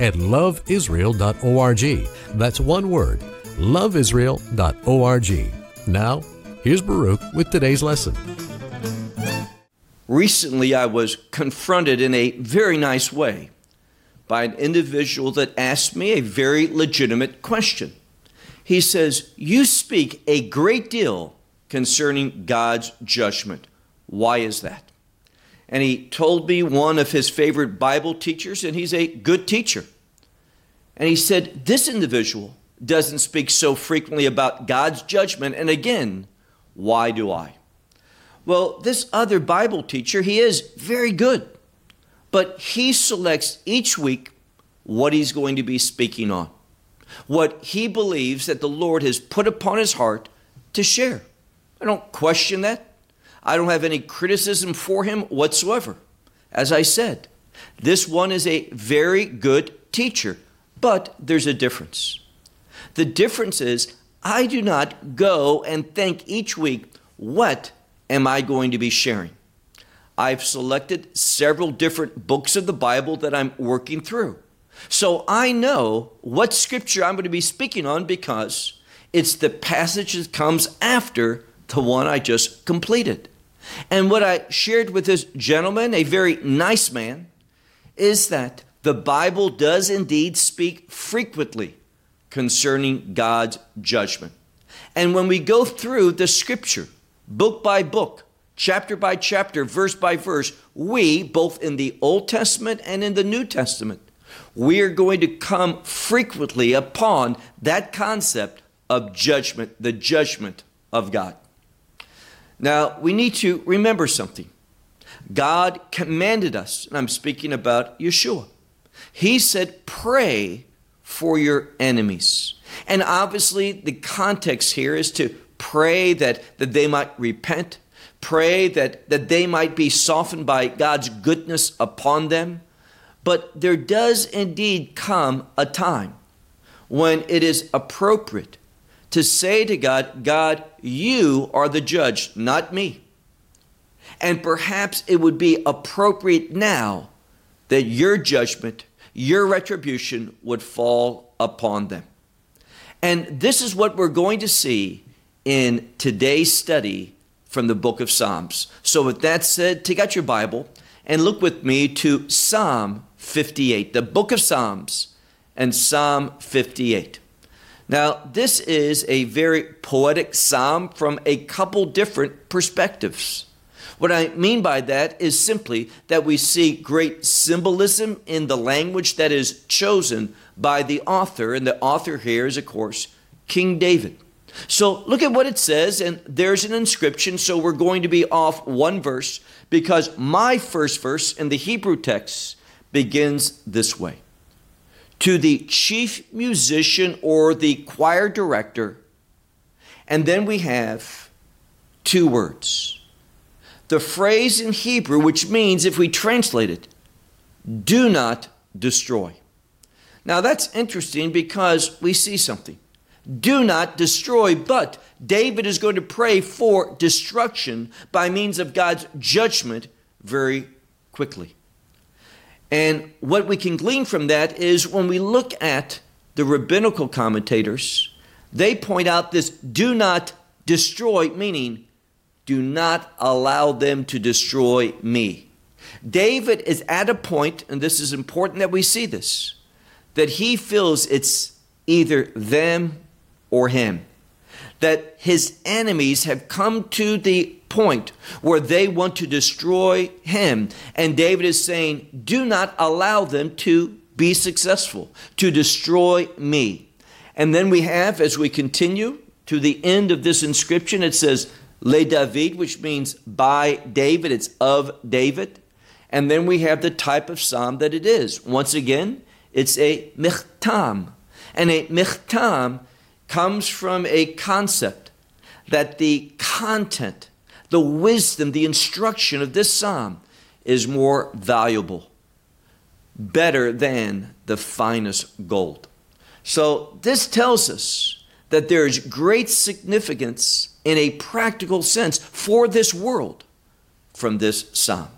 at loveisrael.org. That's one word, loveisrael.org. Now, here's Baruch with today's lesson. Recently, I was confronted in a very nice way by an individual that asked me a very legitimate question. He says, You speak a great deal concerning God's judgment. Why is that? And he told me one of his favorite Bible teachers, and he's a good teacher. And he said, This individual doesn't speak so frequently about God's judgment. And again, why do I? Well, this other Bible teacher, he is very good, but he selects each week what he's going to be speaking on, what he believes that the Lord has put upon his heart to share. I don't question that. I don't have any criticism for him whatsoever. As I said, this one is a very good teacher, but there's a difference. The difference is I do not go and think each week, what am I going to be sharing? I've selected several different books of the Bible that I'm working through. So I know what scripture I'm going to be speaking on because it's the passage that comes after the one I just completed. And what I shared with this gentleman, a very nice man, is that the Bible does indeed speak frequently concerning God's judgment. And when we go through the scripture, book by book, chapter by chapter, verse by verse, we, both in the Old Testament and in the New Testament, we are going to come frequently upon that concept of judgment, the judgment of God. Now, we need to remember something. God commanded us, and I'm speaking about Yeshua. He said, Pray for your enemies. And obviously, the context here is to pray that, that they might repent, pray that, that they might be softened by God's goodness upon them. But there does indeed come a time when it is appropriate to say to God, God, you are the judge, not me. And perhaps it would be appropriate now that your judgment, your retribution would fall upon them. And this is what we're going to see in today's study from the book of Psalms. So, with that said, take out your Bible and look with me to Psalm 58, the book of Psalms, and Psalm 58. Now, this is a very poetic psalm from a couple different perspectives. What I mean by that is simply that we see great symbolism in the language that is chosen by the author, and the author here is, of course, King David. So look at what it says, and there's an inscription. So we're going to be off one verse because my first verse in the Hebrew text begins this way to the chief musician or the choir director. And then we have two words. The phrase in Hebrew, which means, if we translate it, do not destroy. Now that's interesting because we see something. Do not destroy, but David is going to pray for destruction by means of God's judgment very quickly. And what we can glean from that is when we look at the rabbinical commentators, they point out this do not destroy, meaning do not allow them to destroy me. David is at a point, and this is important that we see this, that he feels it's either them or him. That his enemies have come to the point where they want to destroy him. And David is saying, Do not allow them to be successful, to destroy me. And then we have, as we continue to the end of this inscription, it says, Le David, which means by David, it's of David. And then we have the type of psalm that it is. Once again, it's a michtam. And a michtam comes from a concept that the content, the wisdom, the instruction of this psalm is more valuable, better than the finest gold. So this tells us that there is great significance in a practical sense for this world from this psalm.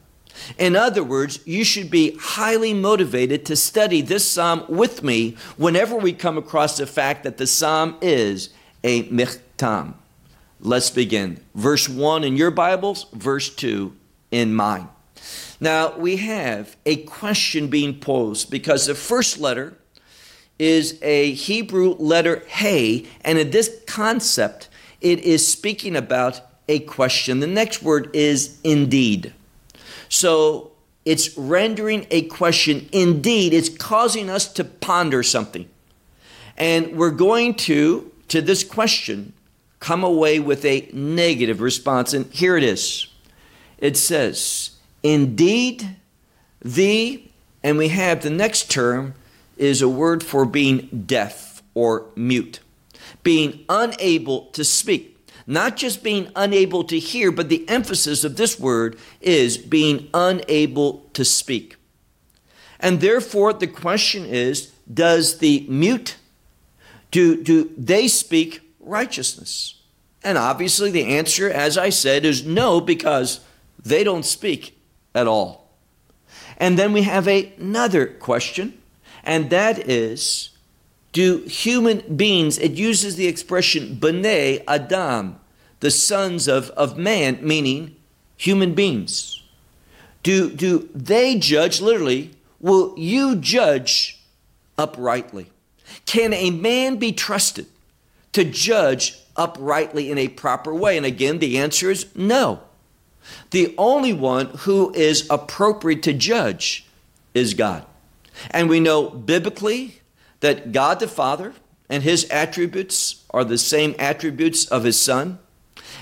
In other words, you should be highly motivated to study this psalm with me whenever we come across the fact that the psalm is a michtam. Let's begin. Verse 1 in your Bibles, verse 2 in mine. Now, we have a question being posed because the first letter is a Hebrew letter hey, and in this concept, it is speaking about a question. The next word is indeed. So it's rendering a question. Indeed, it's causing us to ponder something. And we're going to, to this question, come away with a negative response. And here it is it says, Indeed, the, and we have the next term is a word for being deaf or mute, being unable to speak. Not just being unable to hear, but the emphasis of this word is being unable to speak. And therefore, the question is Does the mute, do, do they speak righteousness? And obviously, the answer, as I said, is no, because they don't speak at all. And then we have another question, and that is do human beings, it uses the expression B'nai Adam, the sons of, of man, meaning human beings. Do, do they judge, literally, will you judge uprightly? Can a man be trusted to judge uprightly in a proper way? And again, the answer is no. The only one who is appropriate to judge is God. And we know biblically that God the Father and his attributes are the same attributes of his Son,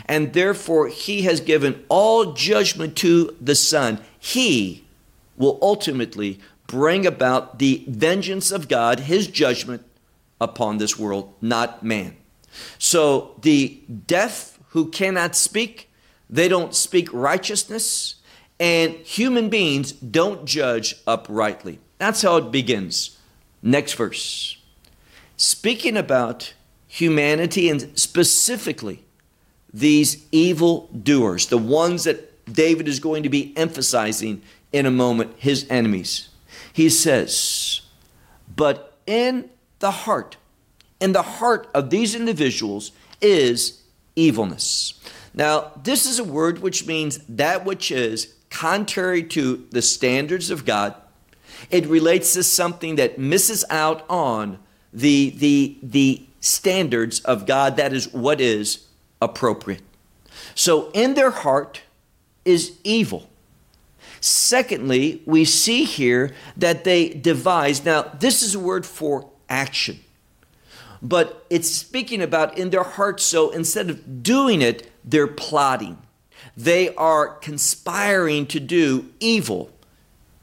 and therefore he has given all judgment to the Son. He will ultimately bring about the vengeance of God, his judgment upon this world, not man. So the deaf who cannot speak, they don't speak righteousness, and human beings don't judge uprightly. That's how it begins. Next verse. Speaking about humanity and specifically these evil doers, the ones that David is going to be emphasizing in a moment, his enemies. He says, But in the heart, in the heart of these individuals is evilness. Now, this is a word which means that which is contrary to the standards of God it relates to something that misses out on the, the, the standards of God. That is what is appropriate. So in their heart is evil. Secondly, we see here that they devise. Now, this is a word for action, but it's speaking about in their heart. So instead of doing it, they're plotting. They are conspiring to do evil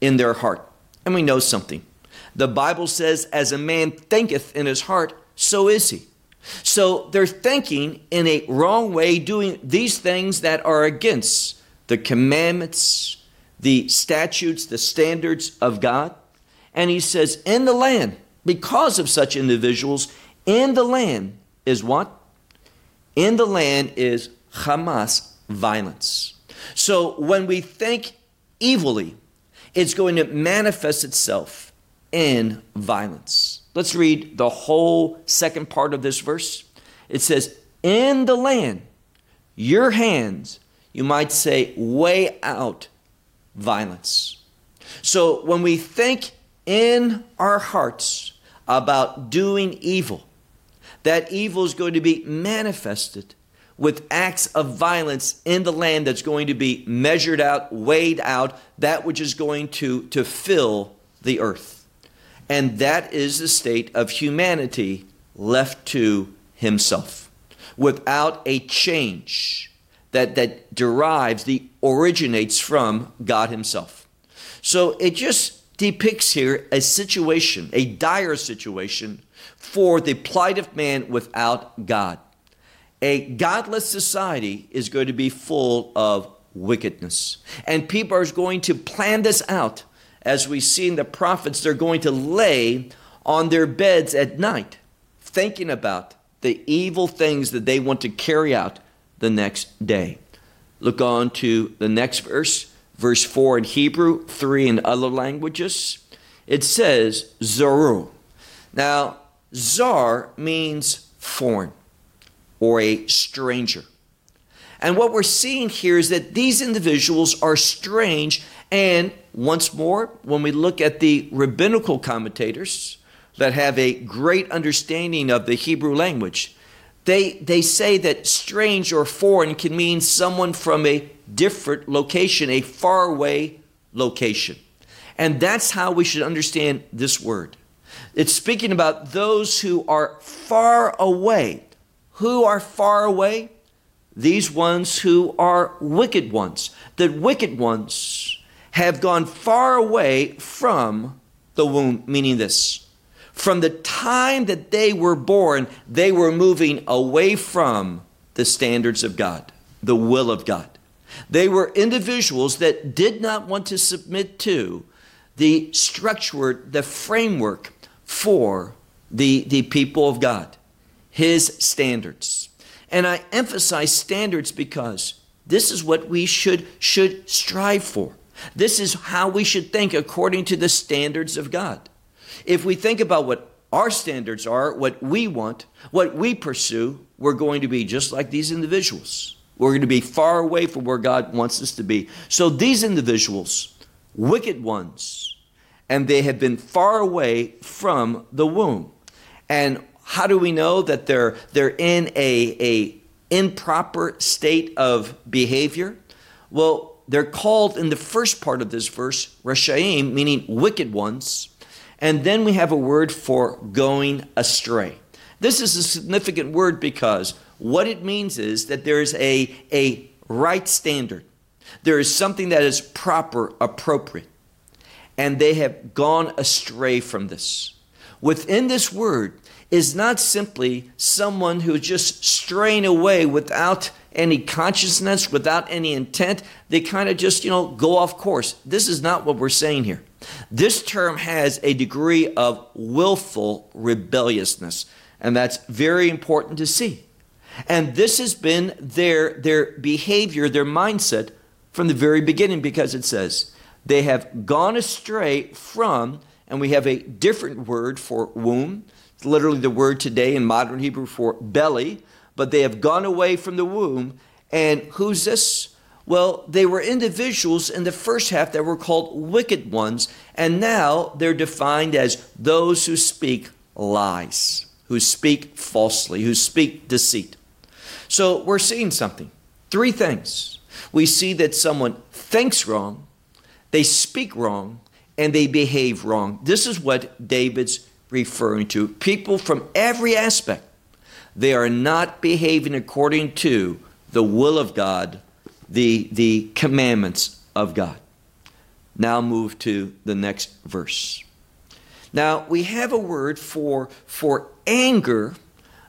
in their heart. And we know something. The Bible says, as a man thinketh in his heart, so is he. So they're thinking in a wrong way, doing these things that are against the commandments, the statutes, the standards of God. And he says, in the land, because of such individuals, in the land is what? In the land is Hamas violence. So when we think evilly, it's going to manifest itself in violence. Let's read the whole second part of this verse. It says, In the land, your hands, you might say, weigh out violence. So when we think in our hearts about doing evil, that evil is going to be manifested with acts of violence in the land that's going to be measured out, weighed out, that which is going to, to fill the earth. And that is the state of humanity left to himself without a change that, that derives, the originates from God himself. So it just depicts here a situation, a dire situation for the plight of man without God. A godless society is going to be full of wickedness. And people are going to plan this out. As we see in the prophets, they're going to lay on their beds at night, thinking about the evil things that they want to carry out the next day. Look on to the next verse, verse 4 in Hebrew, 3 in other languages. It says, Zeru. Now, Zar means foreign or a stranger. And what we're seeing here is that these individuals are strange. And once more, when we look at the rabbinical commentators that have a great understanding of the Hebrew language, they, they say that strange or foreign can mean someone from a different location, a faraway location. And that's how we should understand this word. It's speaking about those who are far away. Who are far away? these ones who are wicked ones. The wicked ones have gone far away from the womb, meaning this. From the time that they were born, they were moving away from the standards of God, the will of God. They were individuals that did not want to submit to the structure, the framework for the, the people of God, His standards. And I emphasize standards because this is what we should, should strive for. This is how we should think according to the standards of God. If we think about what our standards are, what we want, what we pursue, we're going to be just like these individuals. We're going to be far away from where God wants us to be. So these individuals, wicked ones, and they have been far away from the womb. And how do we know that they're they're in a, a improper state of behavior? Well, they're called in the first part of this verse Rashaim, meaning wicked ones. And then we have a word for going astray. This is a significant word because what it means is that there is a, a right standard. There is something that is proper, appropriate. And they have gone astray from this. Within this word, is not simply someone who just straying away without any consciousness, without any intent. They kind of just, you know, go off course. This is not what we're saying here. This term has a degree of willful rebelliousness, and that's very important to see. And this has been their, their behavior, their mindset from the very beginning because it says, they have gone astray from, and we have a different word for womb it's literally the word today in modern Hebrew for belly, but they have gone away from the womb. And who's this? Well, they were individuals in the first half that were called wicked ones, and now they're defined as those who speak lies, who speak falsely, who speak deceit. So we're seeing something. Three things. We see that someone thinks wrong, they speak wrong, and they behave wrong. This is what David's referring to people from every aspect. They are not behaving according to the will of God, the, the commandments of God. Now move to the next verse. Now we have a word for, for anger,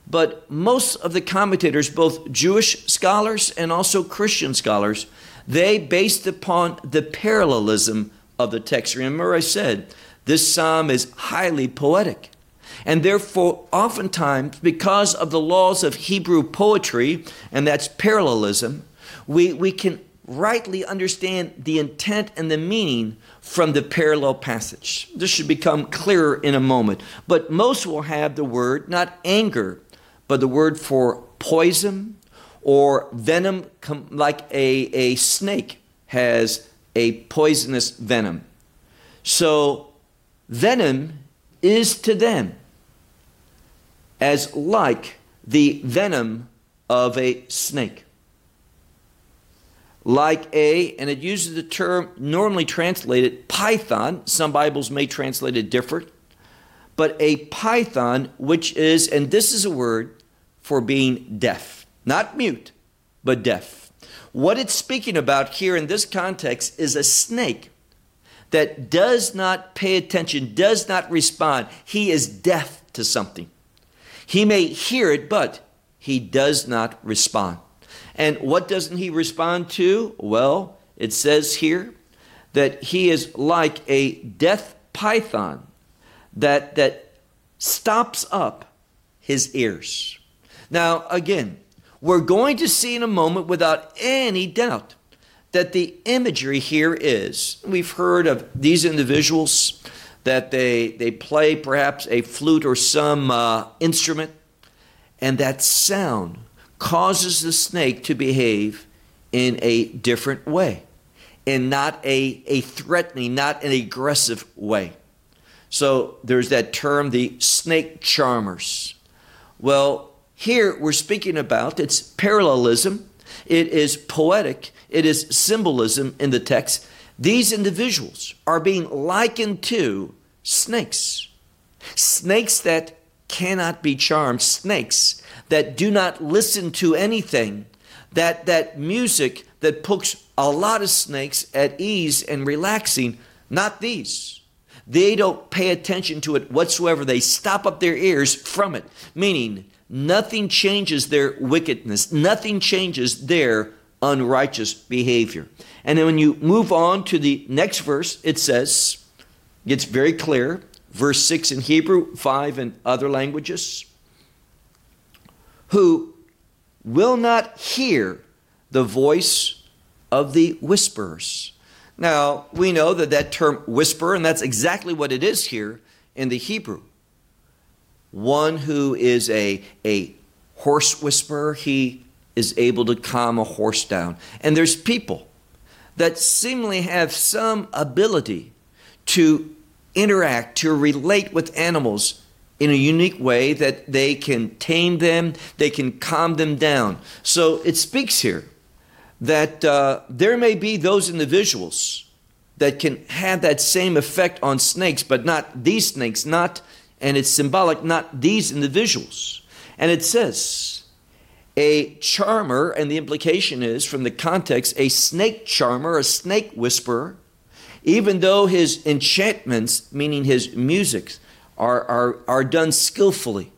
but most of the commentators, both Jewish scholars and also Christian scholars, they based upon the parallelism of the text. Remember, I said this psalm is highly poetic. And therefore, oftentimes, because of the laws of Hebrew poetry, and that's parallelism, we, we can rightly understand the intent and the meaning from the parallel passage. This should become clearer in a moment. But most will have the word, not anger, but the word for poison or venom, like a, a snake has a poisonous venom. So venom is to them as like the venom of a snake. Like a, and it uses the term normally translated python, some Bibles may translate it different, but a python, which is, and this is a word for being deaf, not mute, but deaf. What it's speaking about here in this context is a snake that does not pay attention, does not respond, he is deaf to something. He may hear it, but he does not respond. And what doesn't he respond to? Well, it says here that he is like a death python that, that stops up his ears. Now, again, we're going to see in a moment without any doubt that the imagery here is we've heard of these individuals that they, they play perhaps a flute or some uh, instrument, and that sound causes the snake to behave in a different way, in not a, a threatening, not an aggressive way. So there's that term, the snake charmers. Well, here we're speaking about it's parallelism, it is poetic, it is symbolism in the text. These individuals are being likened to snakes. Snakes that cannot be charmed, snakes that do not listen to anything, that, that music that puts a lot of snakes at ease and relaxing, not these. They don't pay attention to it whatsoever. They stop up their ears from it, meaning nothing changes their wickedness, nothing changes their unrighteous behavior. And then when you move on to the next verse, it says, gets very clear, verse 6 in Hebrew, 5 in other languages, who will not hear the voice of the whisperers. Now, we know that that term whisper, and that's exactly what it is here in the Hebrew. One who is a, a horse whisperer, he is able to calm a horse down. And there's people that seemingly have some ability to interact, to relate with animals in a unique way that they can tame them, they can calm them down. So it speaks here that uh, there may be those individuals that can have that same effect on snakes, but not these snakes, not, and it's symbolic, not these individuals. And it says, a charmer, and the implication is from the context, a snake charmer, a snake whisperer, even though his enchantments, meaning his musics, are, are, are done skillfully,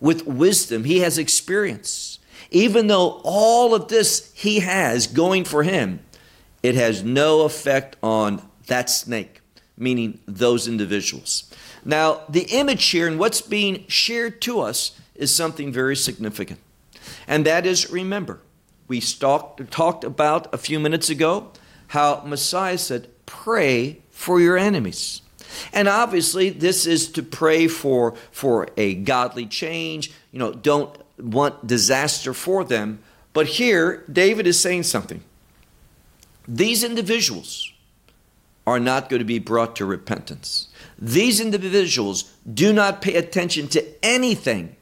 with wisdom, he has experience. Even though all of this he has going for him, it has no effect on that snake, meaning those individuals. Now, the image here and what's being shared to us is something very significant. And that is, remember, we stalked, talked about a few minutes ago how Messiah said, pray for your enemies. And obviously, this is to pray for, for a godly change. You know, don't want disaster for them. But here, David is saying something. These individuals are not going to be brought to repentance. These individuals do not pay attention to anything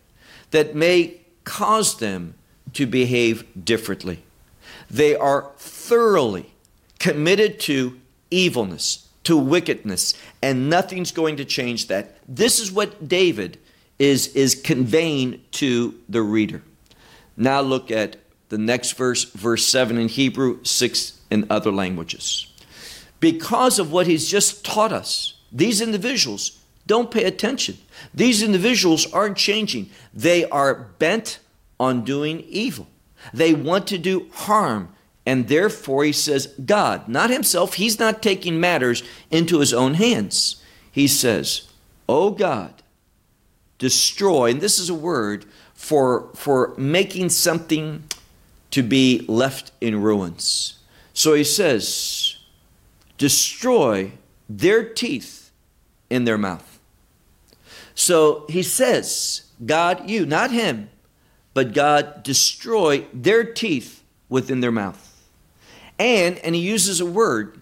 that may cause them to behave differently. They are thoroughly committed to evilness, to wickedness, and nothing's going to change that. This is what David is, is conveying to the reader. Now look at the next verse, verse 7 in Hebrew, 6 in other languages. Because of what he's just taught us, these individuals don't pay attention. These individuals aren't changing. They are bent on doing evil. They want to do harm. And therefore, he says, God, not himself, he's not taking matters into his own hands. He says, Oh God, destroy, and this is a word for, for making something to be left in ruins. So he says, destroy their teeth in their mouth. So he says, God, you, not him, but God destroy their teeth within their mouth. And, and he uses a word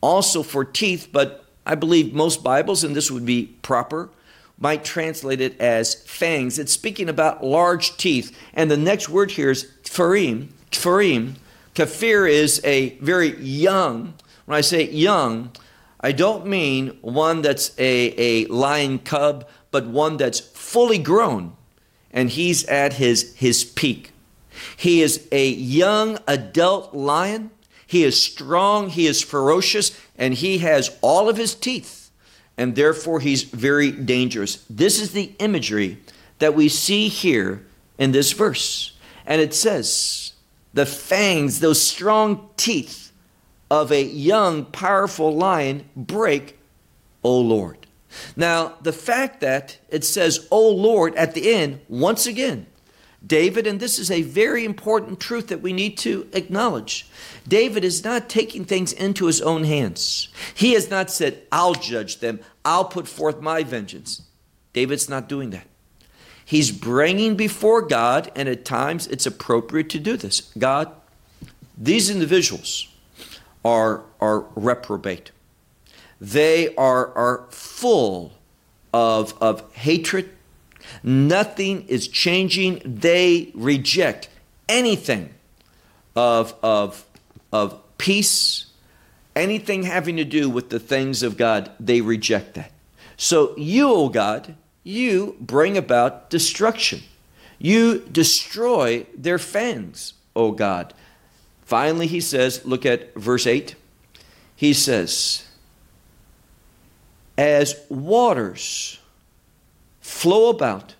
also for teeth, but I believe most Bibles, and this would be proper, might translate it as fangs. It's speaking about large teeth. And the next word here is kfarim. Kfarim. Kafir is a very young. When I say young, I don't mean one that's a, a lion cub, but one that's fully grown and he's at his, his peak. He is a young adult lion. He is strong, he is ferocious, and he has all of his teeth, and therefore he's very dangerous. This is the imagery that we see here in this verse. And it says, the fangs, those strong teeth of a young, powerful lion break, O Lord. Now, the fact that it says, O Lord, at the end, once again, David, and this is a very important truth that we need to acknowledge. David is not taking things into his own hands. He has not said, I'll judge them, I'll put forth my vengeance. David's not doing that. He's bringing before God, and at times it's appropriate to do this. God, these individuals are, are reprobate. They are, are full of, of hatred. Nothing is changing. They reject anything of, of, of peace, anything having to do with the things of God. They reject that. So, you, O God, you bring about destruction. You destroy their fangs, O God. Finally, he says, look at verse 8. He says, As waters flow about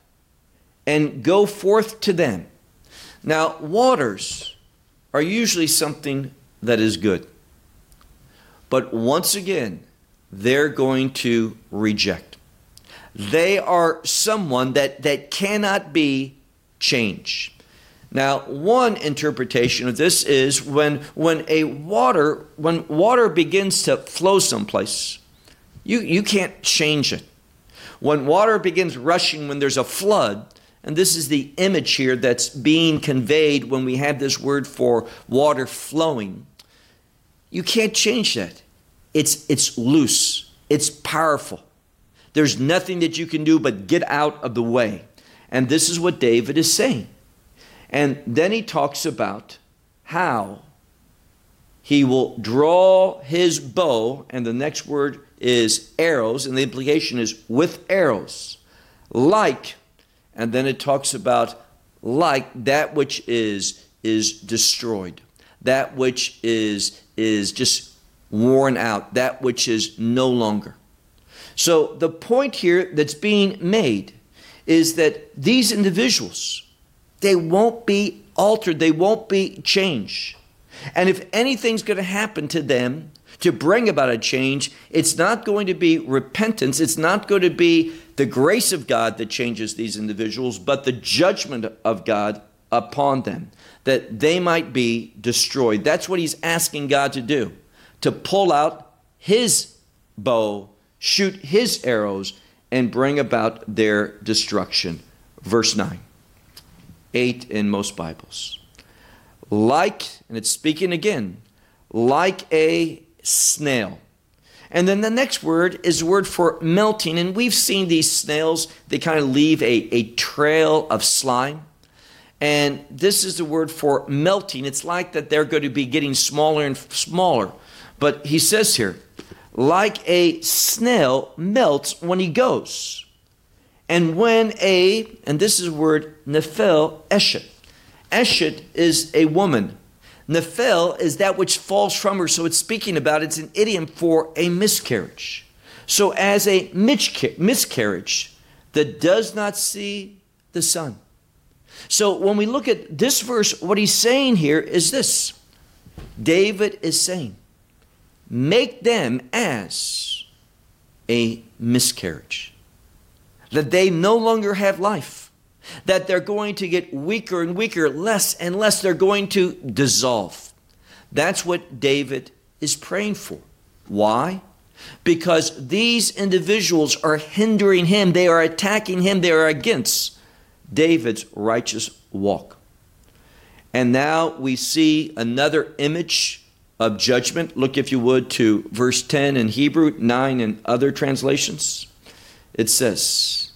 and go forth to them. Now, waters are usually something that is good. But once again, they're going to reject. They are someone that, that cannot be changed. Now, one interpretation of this is when, when a water, when water begins to flow someplace, you, you can't change it. When water begins rushing, when there's a flood, and this is the image here that's being conveyed when we have this word for water flowing, you can't change that. It's, it's loose, it's powerful. There's nothing that you can do but get out of the way. And this is what David is saying. And then he talks about how he will draw his bow, and the next word is arrows, and the implication is with arrows, like, and then it talks about like that which is is destroyed, that which is is just worn out, that which is no longer. So the point here that's being made is that these individuals, they won't be altered, they won't be changed. And if anything's going to happen to them to bring about a change, it's not going to be repentance, it's not going to be the grace of God that changes these individuals, but the judgment of God upon them, that they might be destroyed. That's what he's asking God to do, to pull out his bow shoot his arrows and bring about their destruction. Verse 9, 8 in most Bibles. Like, and it's speaking again, like a snail. And then the next word is a word for melting. And we've seen these snails, they kind of leave a, a trail of slime. And this is the word for melting. It's like that they're going to be getting smaller and smaller. But he says here, like a snail melts when he goes. And when a, and this is a word, nephel eshet. Eshet is a woman. Nephel is that which falls from her. So it's speaking about, it's an idiom for a miscarriage. So as a miscarriage that does not see the sun. So when we look at this verse, what he's saying here is this David is saying, make them as a miscarriage. That they no longer have life. That they're going to get weaker and weaker, less and less. They're going to dissolve. That's what David is praying for. Why? Because these individuals are hindering him, they are attacking him, they are against David's righteous walk. And now we see another image of judgment. Look, if you would, to verse 10 in Hebrew, 9 in other translations. It says,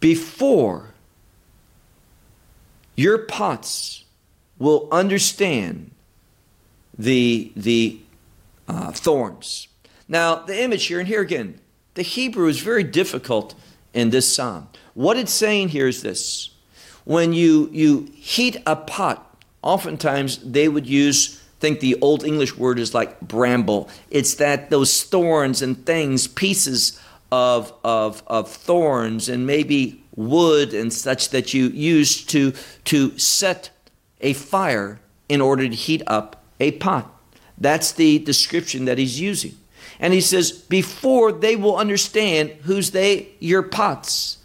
Before your pots will understand the, the uh, thorns. Now, the image here, and here again, the Hebrew is very difficult in this psalm. What it's saying here is this when you, you heat a pot, oftentimes they would use think the old English word is like bramble. It's that those thorns and things, pieces of, of, of thorns and maybe wood and such that you use to, to set a fire in order to heat up a pot. That's the description that he's using. And he says, before they will understand who's they, your pots,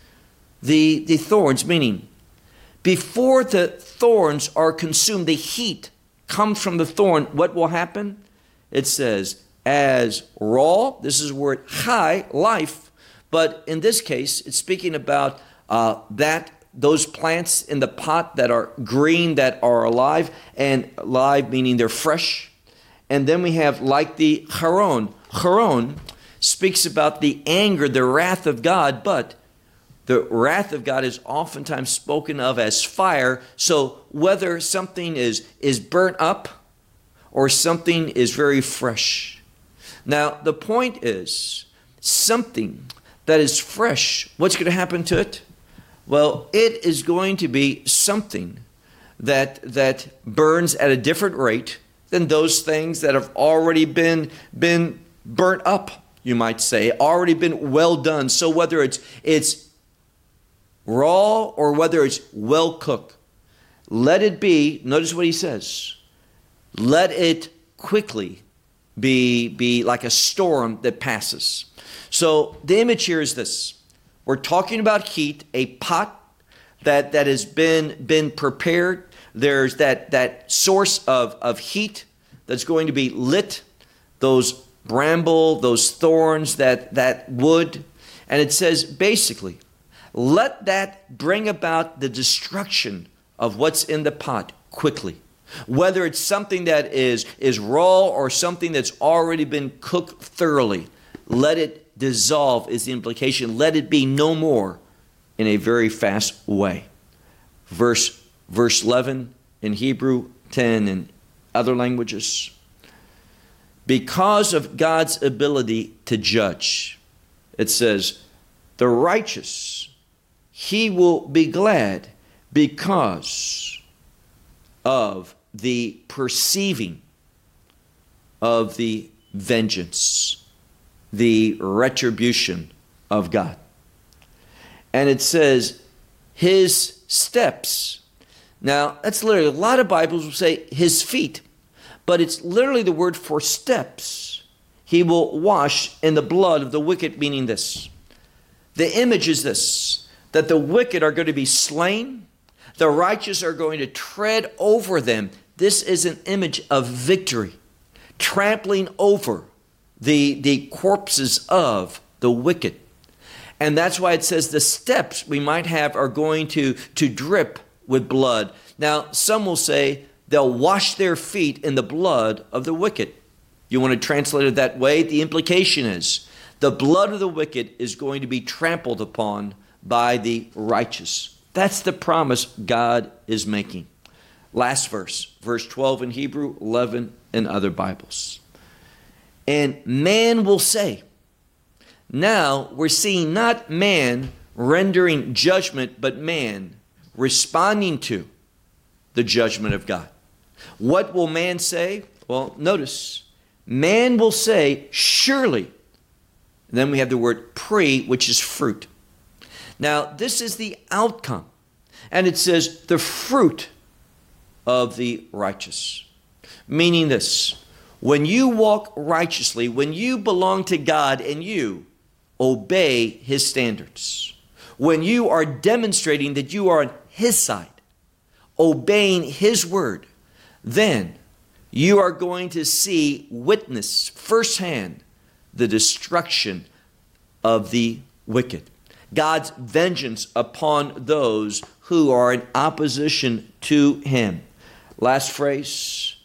the, the thorns, meaning before the thorns are consumed, the heat comes from the thorn, what will happen? It says, as raw, this is the word high, life, but in this case, it's speaking about uh, that those plants in the pot that are green, that are alive, and live meaning they're fresh. And then we have like the charon. Charon speaks about the anger, the wrath of God, but the wrath of God is oftentimes spoken of as fire. So whether something is, is burnt up or something is very fresh. Now, the point is something that is fresh, what's going to happen to it? Well, it is going to be something that, that burns at a different rate than those things that have already been, been burnt up, you might say, already been well done. So whether it's, it's raw or whether it's well cooked. Let it be, notice what he says, let it quickly be, be like a storm that passes. So the image here is this. We're talking about heat, a pot that, that has been, been prepared. There's that, that source of, of heat that's going to be lit, those bramble, those thorns, that, that wood. And it says basically, let that bring about the destruction of what's in the pot quickly. Whether it's something that is, is raw or something that's already been cooked thoroughly, let it dissolve, is the implication. Let it be no more in a very fast way. Verse, verse 11 in Hebrew, 10 in other languages. Because of God's ability to judge, it says, the righteous he will be glad because of the perceiving of the vengeance, the retribution of God. And it says, His steps. Now, that's literally, a lot of Bibles will say His feet, but it's literally the word for steps. He will wash in the blood of the wicked, meaning this. The image is this that the wicked are going to be slain, the righteous are going to tread over them. This is an image of victory, trampling over the, the corpses of the wicked. And that's why it says the steps we might have are going to, to drip with blood. Now, some will say they'll wash their feet in the blood of the wicked. You want to translate it that way? The implication is the blood of the wicked is going to be trampled upon by the righteous. That's the promise God is making. Last verse, verse 12 in Hebrew, 11 in other Bibles. And man will say, now we're seeing not man rendering judgment, but man responding to the judgment of God. What will man say? Well, notice, man will say, surely. And then we have the word pre, which is fruit. Now, this is the outcome. And it says, the fruit of the righteous. Meaning this when you walk righteously, when you belong to God and you obey His standards, when you are demonstrating that you are on His side, obeying His word, then you are going to see, witness firsthand the destruction of the wicked. God's vengeance upon those who are in opposition to him. Last phrase.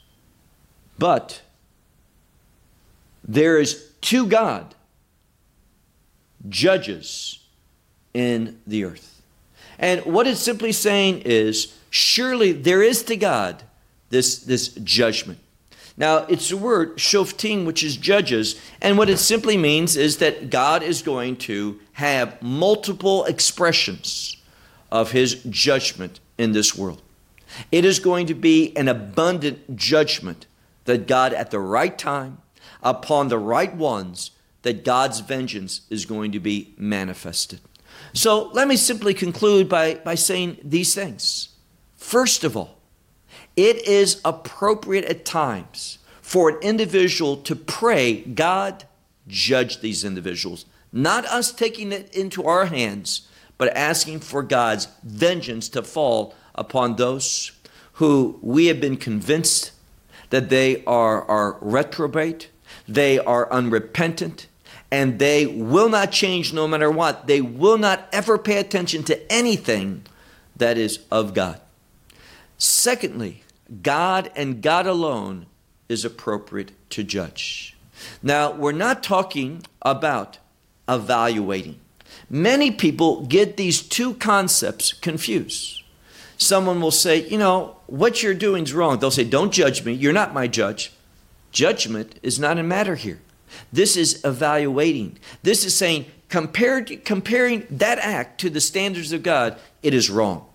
But there is to God judges in the earth. And what it's simply saying is surely there is to God this, this judgment. Now, it's the word shoftim, which is judges, and what it simply means is that God is going to have multiple expressions of his judgment in this world. It is going to be an abundant judgment that God, at the right time, upon the right ones, that God's vengeance is going to be manifested. So let me simply conclude by, by saying these things. First of all, it is appropriate at times for an individual to pray, God, judge these individuals. Not us taking it into our hands, but asking for God's vengeance to fall upon those who we have been convinced that they are, are reprobate, they are unrepentant, and they will not change no matter what. They will not ever pay attention to anything that is of God. Secondly, God and God alone is appropriate to judge. Now, we're not talking about evaluating. Many people get these two concepts confused. Someone will say, you know, what you're doing is wrong. They'll say, don't judge me. You're not my judge. Judgment is not a matter here. This is evaluating. This is saying, compared, comparing that act to the standards of God, it is wrong.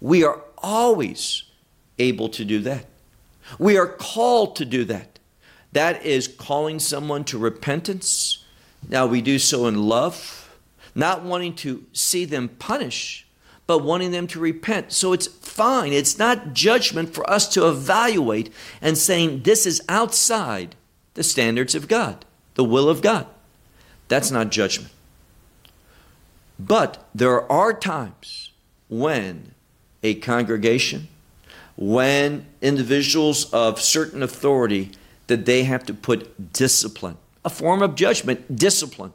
We are always able to do that. We are called to do that. That is calling someone to repentance. Now, we do so in love, not wanting to see them punish, but wanting them to repent. So it's fine. It's not judgment for us to evaluate and saying this is outside the standards of God, the will of God. That's not judgment. But there are times when a congregation, when individuals of certain authority, that they have to put discipline, a form of judgment, discipline,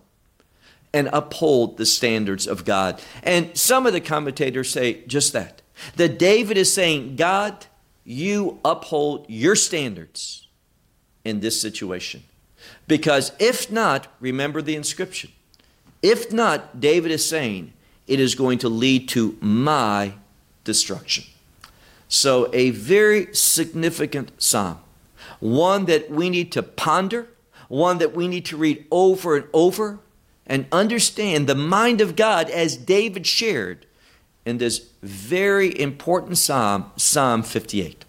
and uphold the standards of God. And some of the commentators say just that. That David is saying, God, you uphold your standards in this situation. Because if not, remember the inscription. If not, David is saying, it is going to lead to my destruction. So, a very significant psalm, one that we need to ponder, one that we need to read over and over and understand the mind of God as David shared in this very important psalm, Psalm 58.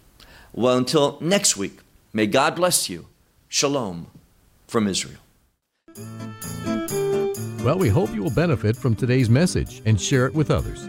Well, until next week, may God bless you. Shalom from Israel. Well, we hope you will benefit from today's message and share it with others.